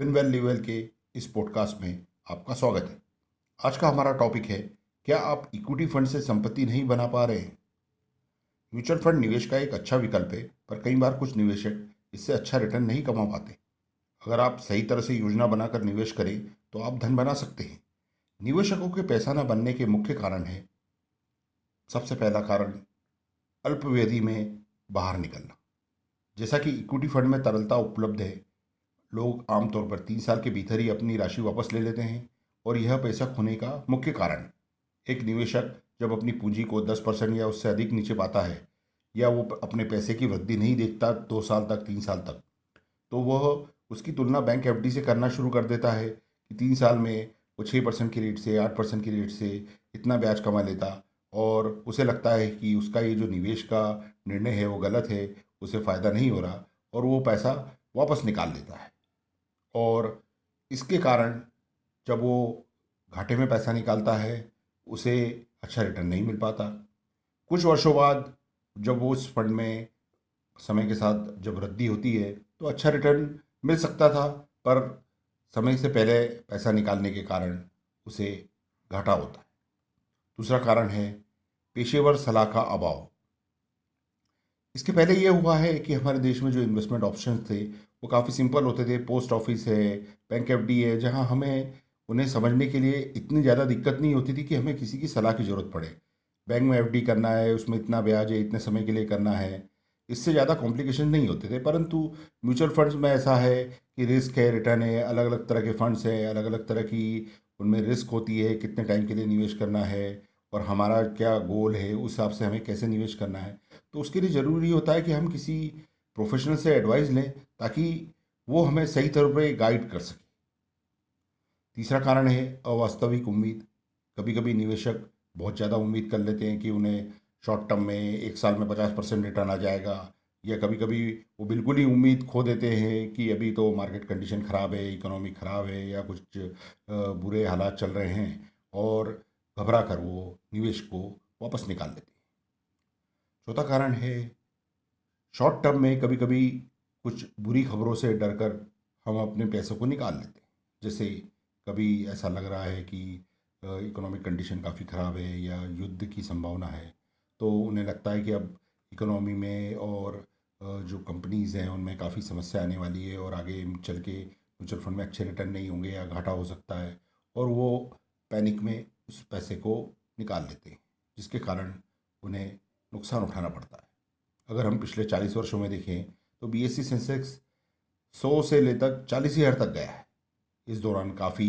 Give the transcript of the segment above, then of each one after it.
फिनवेल level के इस podcast में आपका स्वागत है। आज का हमारा टॉपिक है, क्या आप इक्विटी फंड से संपत्ति नहीं बना पा रहे हैं? म्यूचुअल फंड निवेश का एक अच्छा विकल्प है, पर कई बार कुछ निवेशक इससे अच्छा रिटर्न नहीं कमा पाते। अगर आप सही तरह से योजना बनाकर निवेश करें तो आप धन बना सकते हैं। निवेशकों के पैसा न बनने के मुख्य कारण है। सबसे पहला कारण अल्पव्यधि में बाहर निकलना। जैसा कि इक्विटी फंड में तरलता उपलब्ध है लोग आमतौर पर तीन साल के भीतर ही अपनी राशि वापस ले लेते हैं और यह पैसा खोने का मुख्य कारण। एक निवेशक जब अपनी पूंजी को दस परसेंट या उससे अधिक नीचे पाता है या वो अपने पैसे की वृद्धि नहीं देखता दो साल तक, तीन साल तक तो वह उसकी तुलना बैंक एफडी से करना शुरू कर देता है कि तीन साल में वो छः परसेंट की रेट से, आठ परसेंट की रेट से इतना ब्याज कमा लेता और उसे लगता है कि उसका ये जो निवेश का निर्णय है वो गलत है, उसे फ़ायदा नहीं हो रहा और वो पैसा वापस निकाल लेता है। और इसके कारण जब वो घाटे में पैसा निकालता है, उसे अच्छा रिटर्न नहीं मिल पाता। कुछ वर्षों बाद जब वो उस फंड में समय के साथ जब वृद्धि होती है तो अच्छा रिटर्न मिल सकता था, पर समय से पहले पैसा निकालने के कारण उसे घाटा होता है। दूसरा कारण है पेशेवर सलाह का अभाव। इसके पहले ये हुआ है कि हमारे देश में जो इन्वेस्टमेंट ऑप्शन थे वो काफ़ी सिंपल होते थे, पोस्ट ऑफ़िस है, बैंक एफडी है, जहाँ हमें उन्हें समझने के लिए इतनी ज़्यादा दिक्कत नहीं होती थी कि हमें किसी की सलाह की ज़रूरत पड़े। बैंक में एफडी करना है, उसमें इतना ब्याज है, इतने समय के लिए करना है, इससे ज़्यादा कॉम्प्लिकेशन नहीं होते थे। परंतु म्यूचुअल फंड्स में ऐसा है कि रिस्क है, रिटर्न है अलग अलग तरह के फंड्स हैं अलग अलग तरह की उनमें रिस्क होती है, कितने टाइम के लिए निवेश करना है और हमारा क्या गोल है, उस हिसाब से हमें कैसे निवेश करना है। तो उसके लिए ज़रूरी होता है कि हम किसी प्रोफेशनल से एडवाइस लें ताकि वो हमें सही तौर पर गाइड कर सके। तीसरा कारण है अवास्तविक उम्मीद। कभी कभी निवेशक बहुत ज़्यादा उम्मीद कर लेते हैं कि उन्हें शॉर्ट टर्म में एक साल में पचास परसेंट रिटर्न आ जाएगा, या कभी कभी वो बिल्कुल ही उम्मीद खो देते हैं कि अभी तो मार्केट कंडीशन ख़राब है इकोनॉमी ख़राब है, या कुछ बुरे हालात चल रहे हैं, और घबरा कर वो निवेश को वापस निकाल देते हैं। चौथा कारण है शॉर्ट टर्म में कभी कभी कुछ बुरी खबरों से डर कर हम अपने पैसों को निकाल लेते हैं। जैसे कभी ऐसा लग रहा है कि इकोनॉमिक कंडीशन काफ़ी ख़राब है या युद्ध की संभावना है तो उन्हें लगता है कि अब इकोनॉमी में और जो कंपनीज़ हैं उनमें काफ़ी समस्या आने वाली है और आगे चल के म्यूचुअल फंड में अच्छे रिटर्न नहीं होंगे या घाटा हो सकता है और वो पैनिक में उस पैसे को निकाल लेते हैं, जिसके कारण उन्हें नुकसान उठाना पड़ता है। अगर हम पिछले चालीस वर्षों में देखें तो बी एस सी सेंसेक्स सौ से ले तक चालीस हज़ार तक गया है। इस दौरान काफ़ी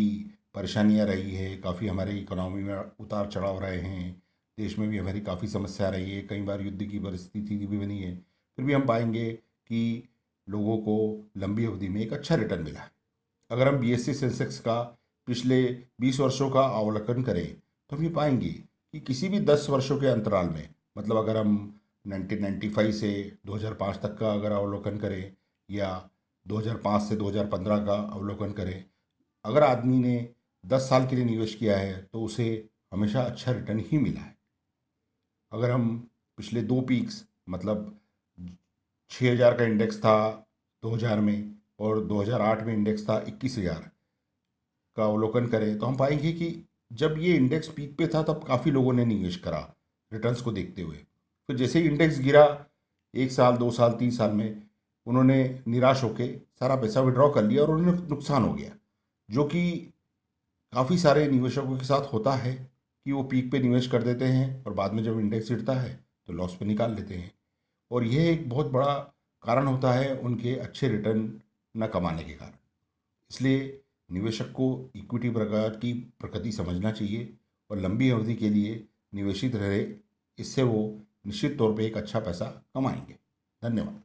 परेशानियाँ रही है, काफ़ी हमारे इकोनॉमी में उतार चढ़ाव रहे हैं, देश में भी हमारी काफ़ी समस्या रही है, कई बार युद्ध की परिस्थिति भी बनी है। फिर भी हम पाएँगे कि लोगों को लंबी अवधि में एक अच्छा रिटर्न मिला है। अगर हम बी एस सी सेंसेक्स का पिछले बीस वर्षों का अवलोकन करें तो हम ये पाएँगे कि किसी भी दस वर्षों के अंतराल में मतलब अगर हम 1995 से 2005 तक का अगर अवलोकन करें या 2005 से 2015 का अवलोकन करें, अगर आदमी ने 10 साल के लिए निवेश किया है तो उसे हमेशा अच्छा रिटर्न ही मिला है। अगर हम पिछले दो पीक्स मतलब 6000 का इंडेक्स था 2000 में और 2008 में इंडेक्स था 21000 का अवलोकन करें तो हम पाएँगे कि जब ये इंडेक्स पीक पे था, तब काफ़ी लोगों ने निवेश करा रिटर्न्स को देखते हुए। तो जैसे ही इंडेक्स गिरा, एक साल, दो साल, तीन साल में, उन्होंने निराश होकर सारा पैसा विड्रॉ कर लिया और उन्हें नुकसान हो गया, जो कि काफ़ी सारे निवेशकों के साथ होता है कि वो पीक पे निवेश कर देते हैं और बाद में जब इंडेक्स गिरता है तो लॉस पे निकाल लेते हैं। और यह एक बहुत बड़ा कारण होता है उनके अच्छे रिटर्न न कमाने के कारण। इसलिए निवेशक को इक्विटी प्रकार की प्रकृति समझना चाहिए और लंबी अवधि के लिए निवेशित रहे, इससे वो निश्चित तौर पे एक अच्छा पैसा कमाएँगे। धन्यवाद।